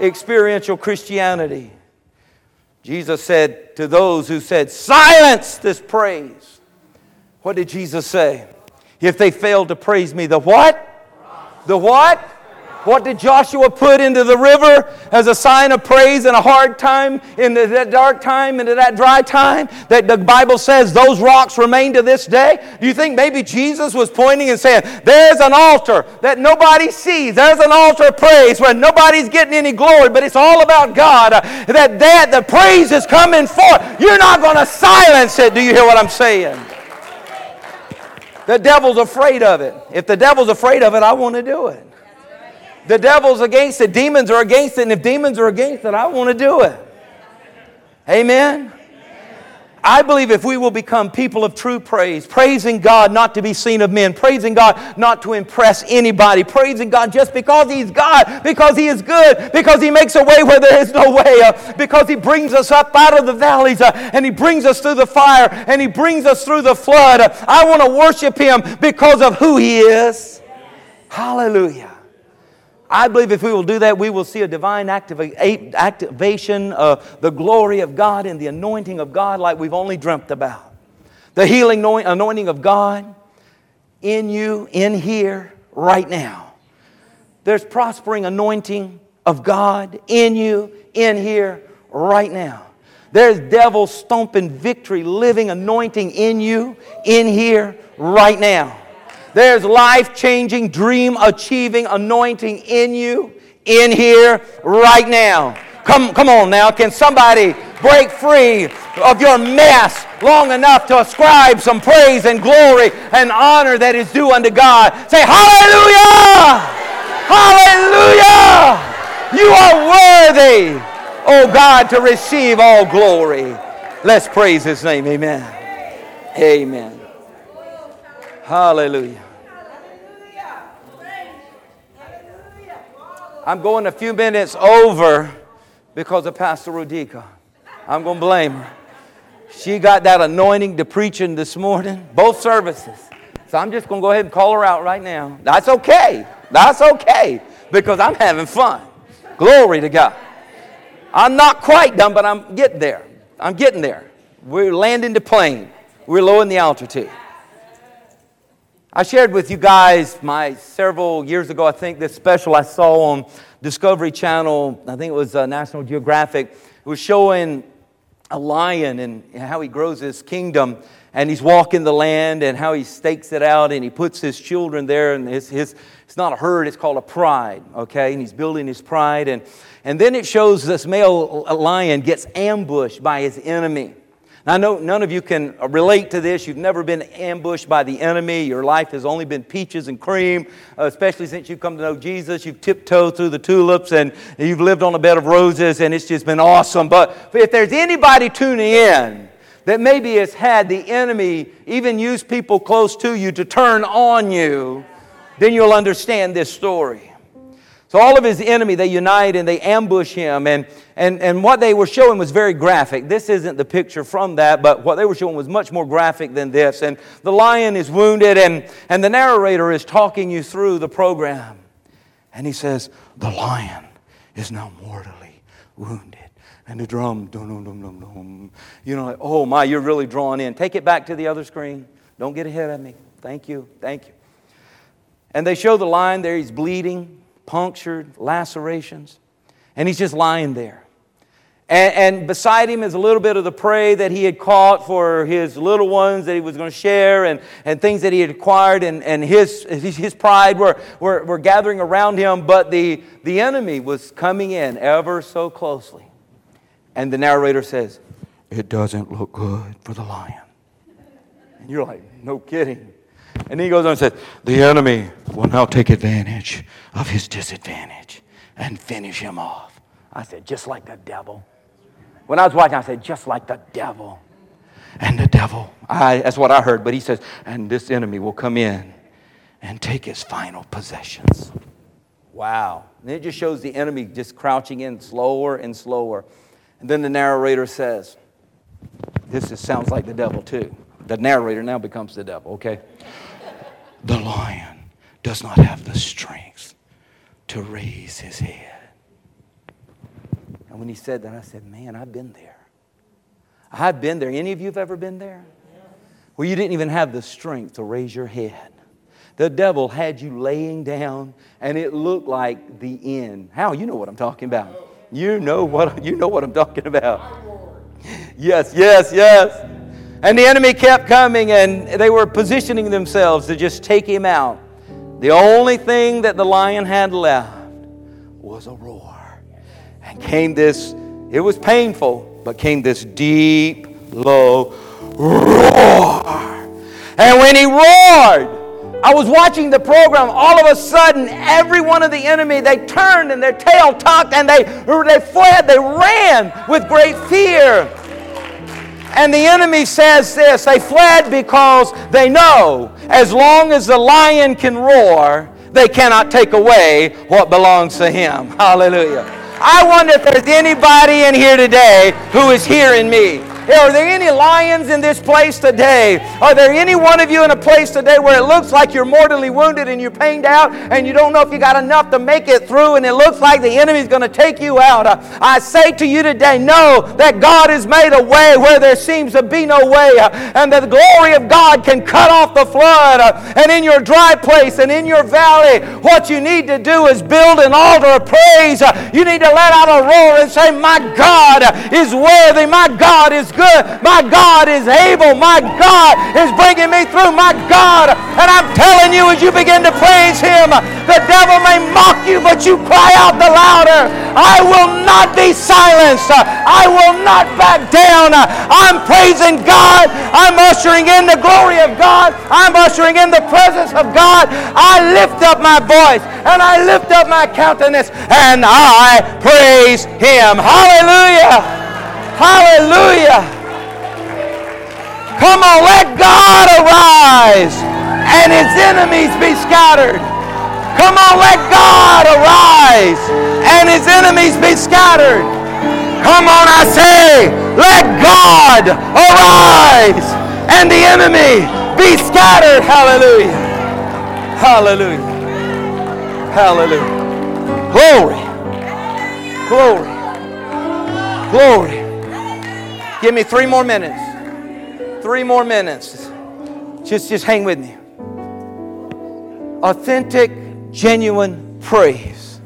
Experiential Christianity. Jesus said to those who said, Silence this praise. What did Jesus say? If they failed to praise me, the what? The what? What did Joshua put into the river as a sign of praise in a hard time, in that dark time, into that dry time? That the Bible says those rocks remain to this day. Do you think maybe Jesus was pointing and saying, There's an altar that nobody sees. There's an altar of praise where nobody's getting any glory, but it's all about God. That, that the praise is coming forth. You're not going to silence it. Do you hear what I'm saying? The devil's afraid of it. If the devil's afraid of it, I want to do it. The devil's against it, demons are against it, and if demons are against it, I want to do it. Amen. I believe if we will become people of true praise, praising God not to be seen of men, praising God not to impress anybody, praising God just because He's God, because He is good, because He makes a way where there is no way, uh, because He brings us up out of the valleys uh, and He brings us through the fire and He brings us through the flood. Uh, I want to worship Him because of who He is. Hallelujah. I believe if we will do that, we will see a divine activa- activation of the glory of God and the anointing of God like we've only dreamt about. The healing anointing of God in you, in here, right now. There's prospering anointing of God in you, in here, right now. There's devil stomping victory, living anointing in you, in here, right now. There's life changing, dream achieving anointing in you, in here, right now. Come, come on now. Can somebody break free of your mess long enough to ascribe some praise and glory and honor that is due unto God? Say, Hallelujah! Hallelujah! You are worthy, oh God, to receive all glory. Let's praise His name. Amen. Amen. Hallelujah. I'm going a few minutes over because of Pastor Rodica. I'm going to blame her. She got that anointing to preaching this morning, both services. So I'm just going to go ahead and call her out right now. That's okay. That's okay because I'm having fun. Glory to God. I'm not quite done, but I'm getting there. I'm getting there. We're landing the plane. We're low in the altitude. I shared with you guys my several years ago, I think, this special I saw on Discovery Channel. I think it was uh, National Geographic. It was showing a lion and how he grows his kingdom. And he's walking the land and how he stakes it out and he puts his children there. And his, his, it's not a herd, it's called a pride, okay? And he's building his pride. And, and then it shows this male lion gets ambushed by his enemy. Now, I know none of you can relate to this. You've never been ambushed by the enemy. Your life has only been peaches and cream, uh, especially since you've come to know Jesus. You've tiptoed through the tulips and you've lived on a bed of roses, and it's just been awesome. But if there's anybody tuning in, that maybe has had the enemy even use people close to you to turn on you, then you'll understand this story. So all of his enemy, they unite and they ambush him. And, and, and what they were showing was very graphic. This isn't the picture from that, but what they were showing was much more graphic than this. And the lion is wounded, and, and the narrator is talking you through the program. And he says, The lion is now mortally wounded. And the drum, dum, dum, dum, dum, dum. You know, like, oh my, you're really drawn in. Take it back to the other screen. Don't get ahead of me. Thank you. Thank you. And they show the lion there. He's bleeding punctured, lacerations, and he's just lying there. And, and, beside him is a little bit of the prey that he had caught for his little ones that he was going to share and, and things that he had acquired, and, and his, his pride were, were, were gathering around him. But the, the enemy was coming in ever so closely. And the narrator says, It doesn't look good for the lion. And you're like, No kidding. And he goes on and says, The enemy will now take advantage of his disadvantage and finish him off. I said, Just like the devil. When I was watching, I said, Just like the devil. And the devil, I, that's what I heard, but he says, And this enemy will come in and take his final possessions. Wow. And it just shows the enemy just crouching in slower and slower. And then the narrator says, This is, sounds like the devil too. The narrator now becomes the devil, okay? the lion does not have the strength to raise his head. And when he said that, I said, Man, I've been there. I've been there. Any of you have ever been there? Where you didn't even have the strength to raise your head. The devil had you laying down, and it looked like the end. How? You know what I'm talking about. You know what you know what I'm talking about. Yes, yes, yes. And the enemy kept coming and they were positioning themselves to just take him out. The only thing that the lion had left was a roar. And came this, it was painful, but came this deep, low roar. And when he roared, I was watching the program. All of a sudden, every one of the enemy, they turned and their tail tucked and they, they fled, they ran with great fear. And the enemy says this they fled because they know as long as the lion can roar, they cannot take away what belongs to him. Hallelujah. I wonder if there's anybody in here today who is hearing me. Are there any lions in this place today? Are there any one of you in a place today where it looks like you're mortally wounded and you're pained out and you don't know if you got enough to make it through and it looks like the enemy's going to take you out? Uh, I say to you today, know that God has made a way where there seems to be no way uh, and that the glory of God can cut off the flood. Uh, and in your dry place and in your valley, what you need to do is build an altar of praise. You need to let out a roar and say, My God is worthy. My God is good. My God is able. My God is bringing me through. My God. And I'm telling you, as you begin to praise Him, the devil may mock you, but you cry out the louder. I will not be silenced. I will not back down. I'm praising God. I'm ushering in the glory of God. I'm ushering in the presence of God. I lift up my voice and I lift up my countenance and I praise Him. Hallelujah. Hallelujah. Come on, let God arise and his enemies be scattered. Come on, let God arise and his enemies be scattered. Come on, I say, let God arise and the enemy be scattered. Hallelujah. Hallelujah. Hallelujah. Glory. Glory. Glory. Give me three more minutes. Three more minutes. Just, just hang with me. Authentic, genuine praise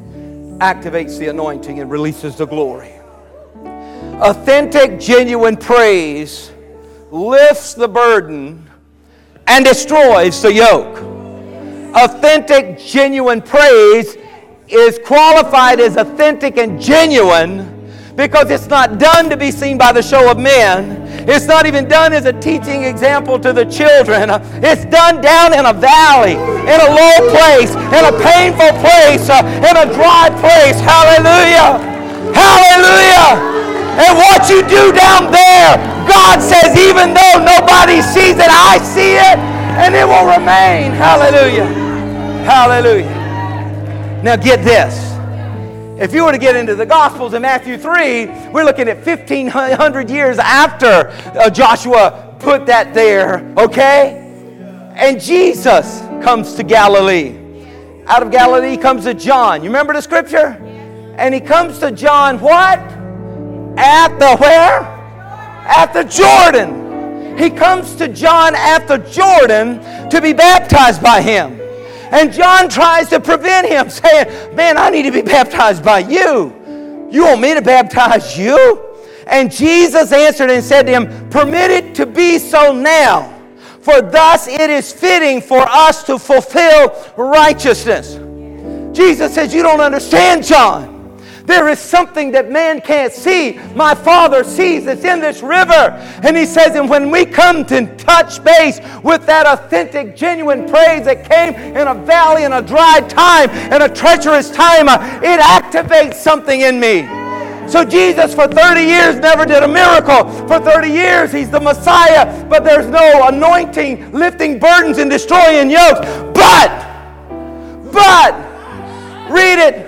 activates the anointing and releases the glory. Authentic, genuine praise lifts the burden and destroys the yoke. Authentic, genuine praise is qualified as authentic and genuine because it's not done to be seen by the show of men. It's not even done as a teaching example to the children. It's done down in a valley, in a low place, in a painful place, uh, in a dry place. Hallelujah. Hallelujah. And what you do down there, God says, even though nobody sees it, I see it, and it will remain. Hallelujah. Hallelujah. Now get this. If you were to get into the Gospels in Matthew 3, we're looking at 1,500 years after uh, Joshua put that there, okay? And Jesus comes to Galilee. Out of Galilee comes to John. You remember the scripture? And he comes to John what? At the where? At the Jordan. He comes to John at the Jordan to be baptized by him. And John tries to prevent him, saying, Man, I need to be baptized by you. You want me to baptize you? And Jesus answered and said to him, Permit it to be so now, for thus it is fitting for us to fulfill righteousness. Jesus says, You don't understand, John. There is something that man can't see. My Father sees. It's in this river. And He says, and when we come to touch base with that authentic, genuine praise that came in a valley, in a dry time, in a treacherous time, uh, it activates something in me. So Jesus for 30 years never did a miracle. For 30 years he's the Messiah, but there's no anointing, lifting burdens and destroying yokes. But but read it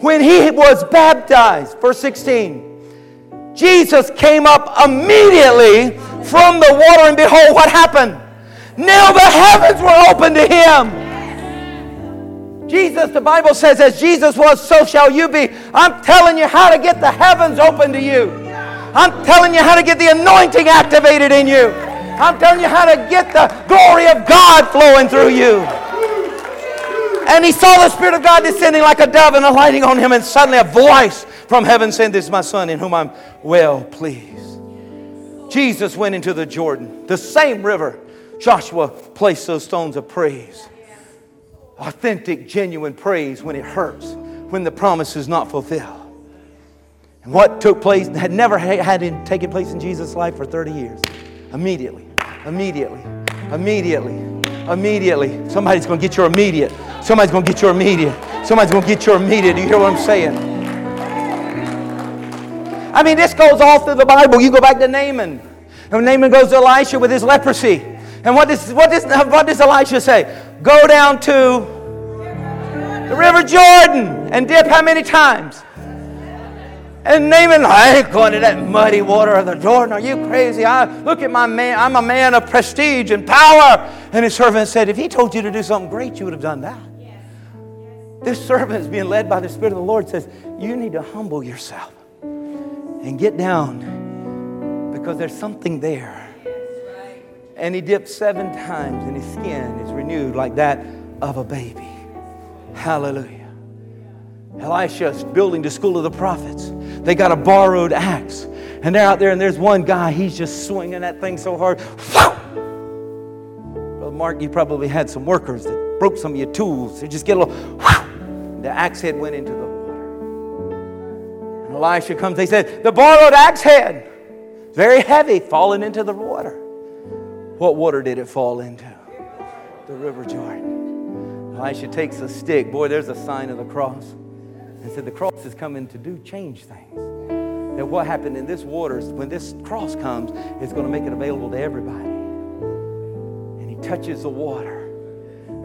when he was baptized, verse 16, Jesus came up immediately from the water, and behold, what happened? Now the heavens were opened to him. Jesus, the Bible says, as Jesus was, so shall you be. I'm telling you how to get the heavens open to you. I'm telling you how to get the anointing activated in you. I'm telling you how to get the glory of God flowing through you. And he saw the Spirit of God descending like a dove and alighting on him, and suddenly a voice from heaven said, This is my Son in whom I'm well pleased. Jesus went into the Jordan, the same river. Joshua placed those stones of praise. Authentic, genuine praise when it hurts, when the promise is not fulfilled. And what took place had never had taken place in Jesus' life for 30 years. Immediately, immediately, immediately Immediately. Somebody's going to get your immediate. Somebody's going to get your immediate. Somebody's going to get your immediate. Do you hear what I'm saying? I mean, this goes all through the Bible. You go back to Naaman. And Naaman goes to Elisha with his leprosy. And what does, what does, what does Elisha say? Go down to the River Jordan and dip how many times? And Naaman, I ain't going to that muddy water of the Jordan. Are you crazy? I look at my man. I'm a man of prestige and power. And his servant said, If he told you to do something great, you would have done that. This servant is being led by the Spirit of the Lord says, You need to humble yourself and get down because there's something there. And he dips seven times, and his skin is renewed like that of a baby. Hallelujah. Elisha's building the school of the prophets. They got a borrowed axe. And they're out there, and there's one guy, he's just swinging that thing so hard. Brother Mark, you probably had some workers that broke some of your tools. They just get a little, the axe head went into the water. And Elisha comes, they said, The borrowed axe head, very heavy, fallen into the water. What water did it fall into? The River Jordan. Elisha takes a stick. Boy, there's a sign of the cross and said the cross is coming to do change things. That what happened in this water, when this cross comes, it's going to make it available to everybody. And he touches the water,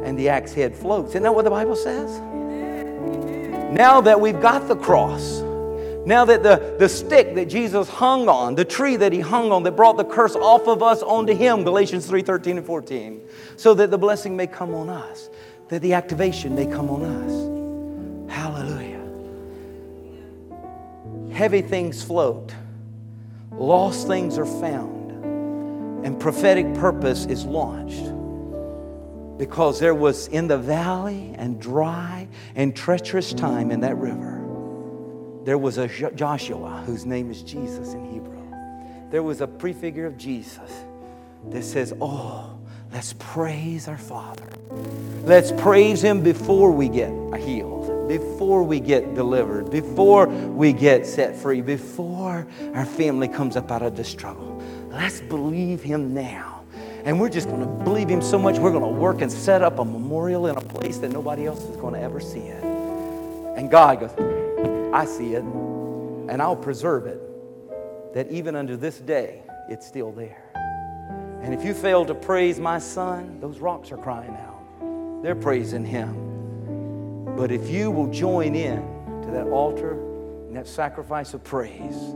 and the axe head floats. Isn't that what the Bible says? Now that we've got the cross, now that the, the stick that Jesus hung on, the tree that he hung on that brought the curse off of us onto him, Galatians 3 13 and 14, so that the blessing may come on us, that the activation may come on us. Hallelujah. Heavy things float, lost things are found, and prophetic purpose is launched. Because there was in the valley and dry and treacherous time in that river, there was a Joshua whose name is Jesus in Hebrew. There was a prefigure of Jesus that says, Oh, let's praise our Father. Let's praise Him before we get healed before we get delivered, before we get set free, before our family comes up out of the struggle. Let's believe Him now. And we're just going to believe Him so much, we're going to work and set up a memorial in a place that nobody else is going to ever see it. And God goes, I see it, and I'll preserve it, that even under this day, it's still there. And if you fail to praise my son, those rocks are crying out. they're praising Him. But if you will join in to that altar and that sacrifice of praise,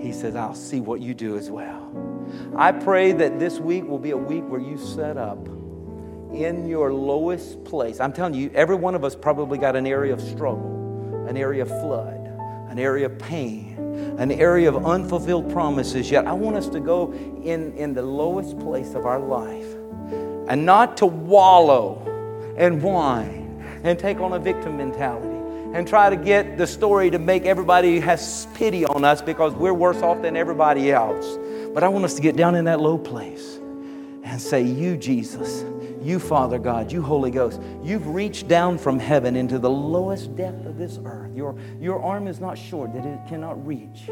He says, I'll see what you do as well. I pray that this week will be a week where you set up in your lowest place. I'm telling you, every one of us probably got an area of struggle, an area of flood, an area of pain, an area of unfulfilled promises. Yet I want us to go in, in the lowest place of our life and not to wallow and whine and take on a victim mentality and try to get the story to make everybody has pity on us because we're worse off than everybody else. But I want us to get down in that low place and say, You, Jesus, you, Father God, you, Holy Ghost, you've reached down from heaven into the lowest depth of this earth. Your, your arm is not short that it cannot reach.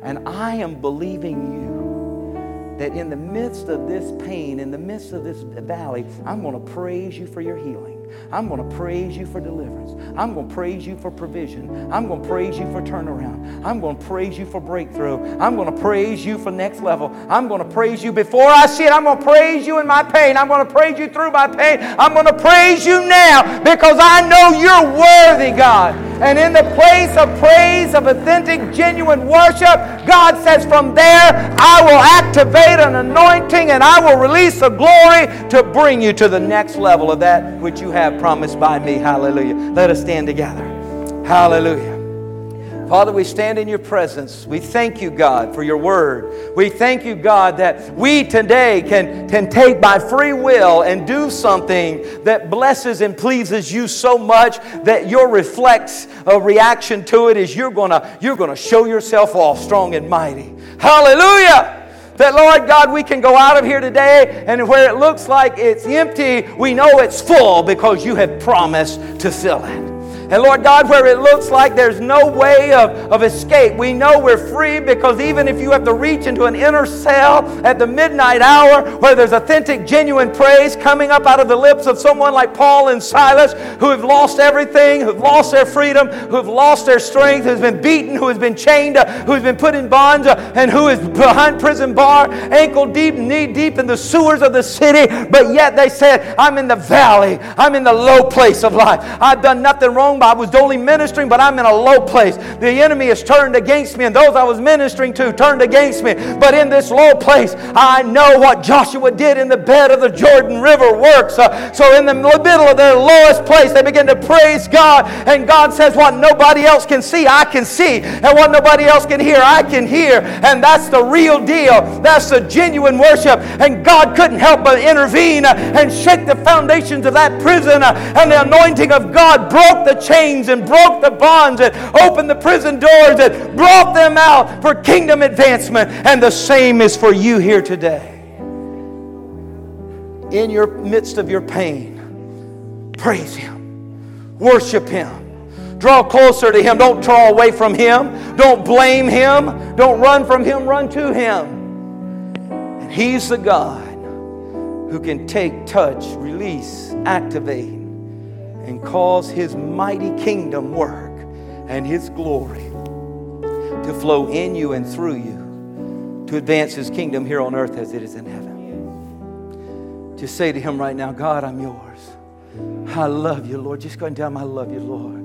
And I am believing you that in the midst of this pain, in the midst of this valley, I'm going to praise you for your healing. I'm going to praise you for deliverance. I'm going to praise you for provision. I'm going to praise you for turnaround. I'm going to praise you for breakthrough. I'm going to praise you for next level. I'm going to praise you before I see it. I'm going to praise you in my pain. I'm going to praise you through my pain. I'm going to praise you now because I know you're worthy, God. And in the place of praise, of authentic, genuine worship, God says, from there I will activate an anointing and I will release a glory to bring you to the next level of that which you have promised by me. Hallelujah. Let us stand together. Hallelujah. Father, we stand in your presence. We thank you, God, for your word. We thank you, God, that we today can, can take by free will and do something that blesses and pleases you so much that your reflex a reaction to it is you're gonna, you're gonna show yourself off strong and mighty. Hallelujah! That, Lord God, we can go out of here today and where it looks like it's empty, we know it's full because you have promised to fill it. And Lord God, where it looks like there's no way of, of escape, we know we're free because even if you have to reach into an inner cell at the midnight hour where there's authentic, genuine praise coming up out of the lips of someone like Paul and Silas who have lost everything, who've lost their freedom, who've lost their strength, who's been beaten, who has been chained, who's been put in bonds, and who is behind prison bar, ankle deep, knee deep in the sewers of the city, but yet they said, I'm in the valley, I'm in the low place of life. I've done nothing wrong I was only ministering, but I'm in a low place. The enemy has turned against me, and those I was ministering to turned against me. But in this low place, I know what Joshua did in the bed of the Jordan River works. Uh, so in the middle of their lowest place, they begin to praise God, and God says, What nobody else can see, I can see, and what nobody else can hear, I can hear. And that's the real deal. That's the genuine worship. And God couldn't help but intervene uh, and shake the foundations of that prison, uh, and the anointing of God broke the chains and broke the bonds and opened the prison doors and brought them out for kingdom advancement. And the same is for you here today. In your midst of your pain, praise Him, worship Him. Draw closer to Him. Don't draw away from Him. Don't blame Him. Don't run from Him. Run to Him. And He's the God who can take, touch, release, activate, and cause His mighty kingdom work and His glory to flow in you and through you to advance His kingdom here on earth as it is in heaven. Just say to Him right now, God, I'm yours. I love you, Lord. Just go and tell Him, I love you, Lord.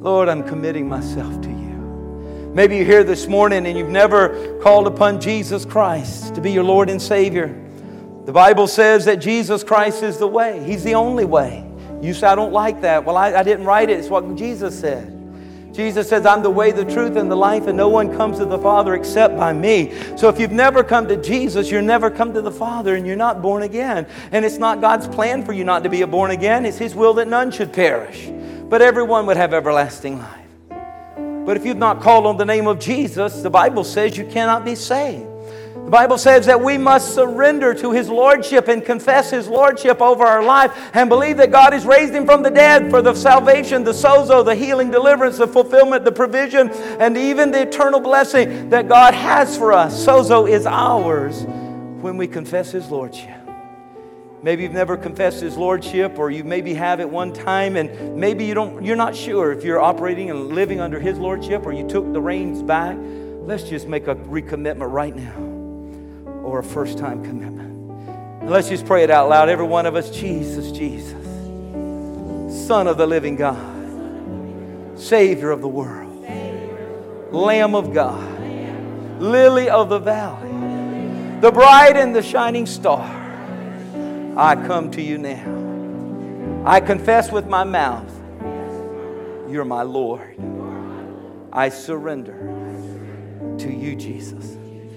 Lord, I'm committing myself to you. Maybe you're here this morning and you've never called upon Jesus Christ to be your Lord and Savior. The Bible says that Jesus Christ is the way, He's the only way. You say, I don't like that. Well, I, I didn't write it. It's what Jesus said. Jesus says, I'm the way, the truth, and the life, and no one comes to the Father except by me. So if you've never come to Jesus, you're never come to the Father, and you're not born again. And it's not God's plan for you not to be a born again, it's His will that none should perish, but everyone would have everlasting life. But if you've not called on the name of Jesus, the Bible says you cannot be saved. The Bible says that we must surrender to His Lordship and confess His Lordship over our life and believe that God has raised Him from the dead for the salvation, the sozo, the healing, deliverance, the fulfillment, the provision, and even the eternal blessing that God has for us. Sozo is ours when we confess His Lordship. Maybe you've never confessed His Lordship, or you maybe have at one time, and maybe you don't, you're not sure if you're operating and living under His Lordship or you took the reins back. Let's just make a recommitment right now or a first time commitment. And let's just pray it out loud. Every one of us, Jesus, Jesus. Son of the living God, Savior of the world, Lamb of God, Lily of the valley, the bright and the shining star. I come to you now. I confess with my mouth, You're my Lord. I surrender to you, Jesus.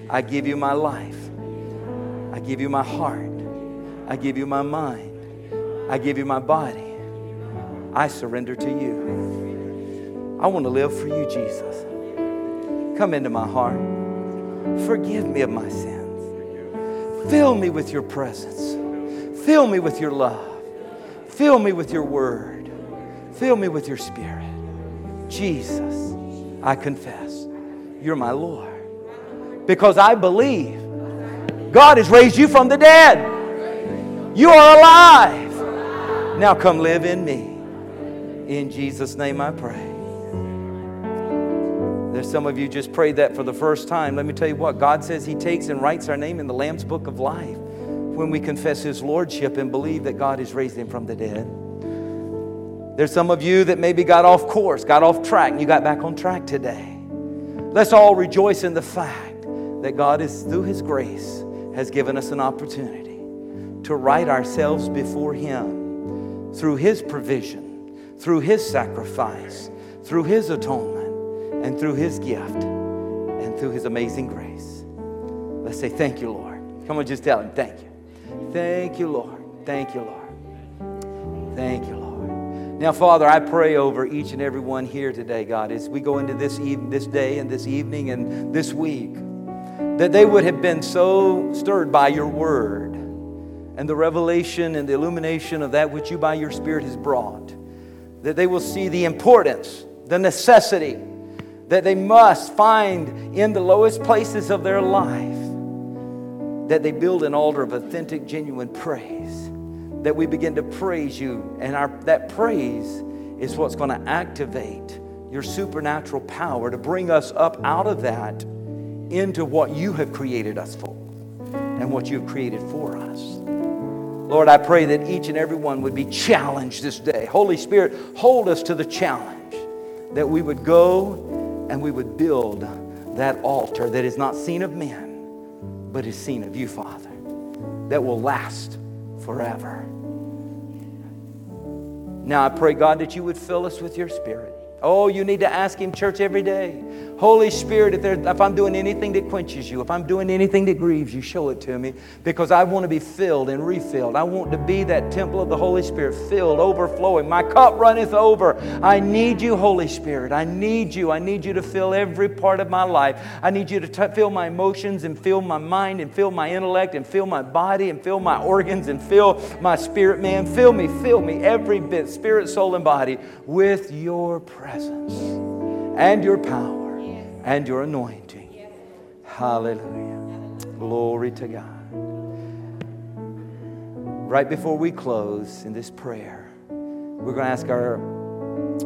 I give you my life. I give you my heart. I give you my mind. I give you my body. I surrender to you. I want to live for you, Jesus. Come into my heart. Forgive me of my sins. Fill me with your presence. Fill me with your love. Fill me with your word. Fill me with your spirit. Jesus, I confess, you're my Lord. Because I believe God has raised you from the dead. You are alive. Now come live in me. In Jesus' name I pray. There's some of you just prayed that for the first time. Let me tell you what, God says He takes and writes our name in the Lamb's book of life when we confess His Lordship and believe that God has raised Him from the dead. There's some of you that maybe got off course, got off track, and you got back on track today. Let's all rejoice in the fact that God is, through His grace, has given us an opportunity to right ourselves before Him through His provision, through His sacrifice, through His atonement, and through His gift, and through His amazing grace. Let's say, Thank you, Lord. Come on, just tell Him, Thank you. Thank you, Lord. Thank you, Lord. Thank you, Lord. Now, Father, I pray over each and every one here today, God, as we go into this, even, this day and this evening and this week, that they would have been so stirred by your word and the revelation and the illumination of that which you by your Spirit has brought, that they will see the importance, the necessity that they must find in the lowest places of their life, that they build an altar of authentic, genuine praise that we begin to praise you. And our, that praise is what's going to activate your supernatural power to bring us up out of that into what you have created us for and what you have created for us. Lord, I pray that each and every one would be challenged this day. Holy Spirit, hold us to the challenge that we would go and we would build that altar that is not seen of men, but is seen of you, Father, that will last forever. Now I pray, God, that you would fill us with your spirit. Oh, you need to ask Him, church, every day. Holy Spirit, if, if, I'm doing anything that quenches you, if I'm doing anything that grieves you, show it to me because I want to be filled and refilled. I want to be that temple of the Holy Spirit, filled, overflowing. My cup runneth over. I need you, Holy Spirit. I need you. I need you to fill every part of my life. I need you to t- fill my emotions and fill my mind and fill my intellect and fill my body and fill my organs and fill my spirit, man. Fill me, fill me, every bit, spirit, soul, and body, with your presence and your power and your anointing. Hallelujah. Glory to God. Right before we close in this prayer, we're going to ask our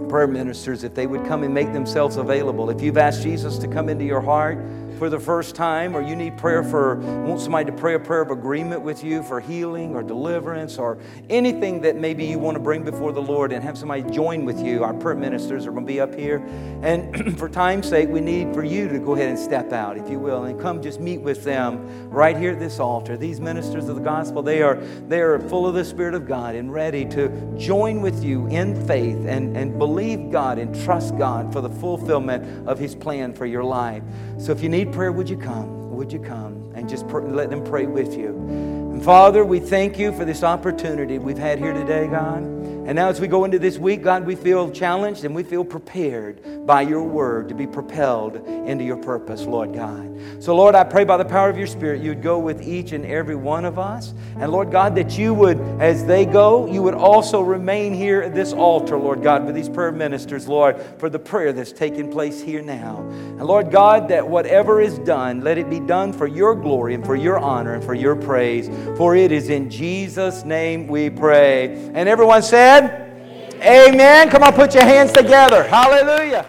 prayer ministers if they would come and make themselves available. If you've asked Jesus to come into your heart, for the first time, or you need prayer for, want somebody to pray a prayer of agreement with you for healing or deliverance or anything that maybe you want to bring before the Lord and have somebody join with you, our prayer ministers are going to be up here. And for time's sake, we need for you to go ahead and step out, if you will, and come just meet with them right here at this altar. These ministers of the gospel, they are, they are full of the Spirit of God and ready to join with you in faith and, and believe God and trust God for the fulfillment of His plan for your life. So if you need prayer, would you come? Would you come and just pr- let them pray with you? And Father, we thank you for this opportunity we've had here today, God. And now, as we go into this week, God, we feel challenged and we feel prepared by your word to be propelled into your purpose, Lord God. So, Lord, I pray by the power of your Spirit, you'd go with each and every one of us. And, Lord God, that you would, as they go, you would also remain here at this altar, Lord God, with these prayer ministers, Lord, for the prayer that's taking place here now. And, Lord God, that whatever is done, let it be done for your glory and for your honor and for your praise. For it is in Jesus' name we pray. And everyone said, Amen. Come on, put your hands together. Hallelujah.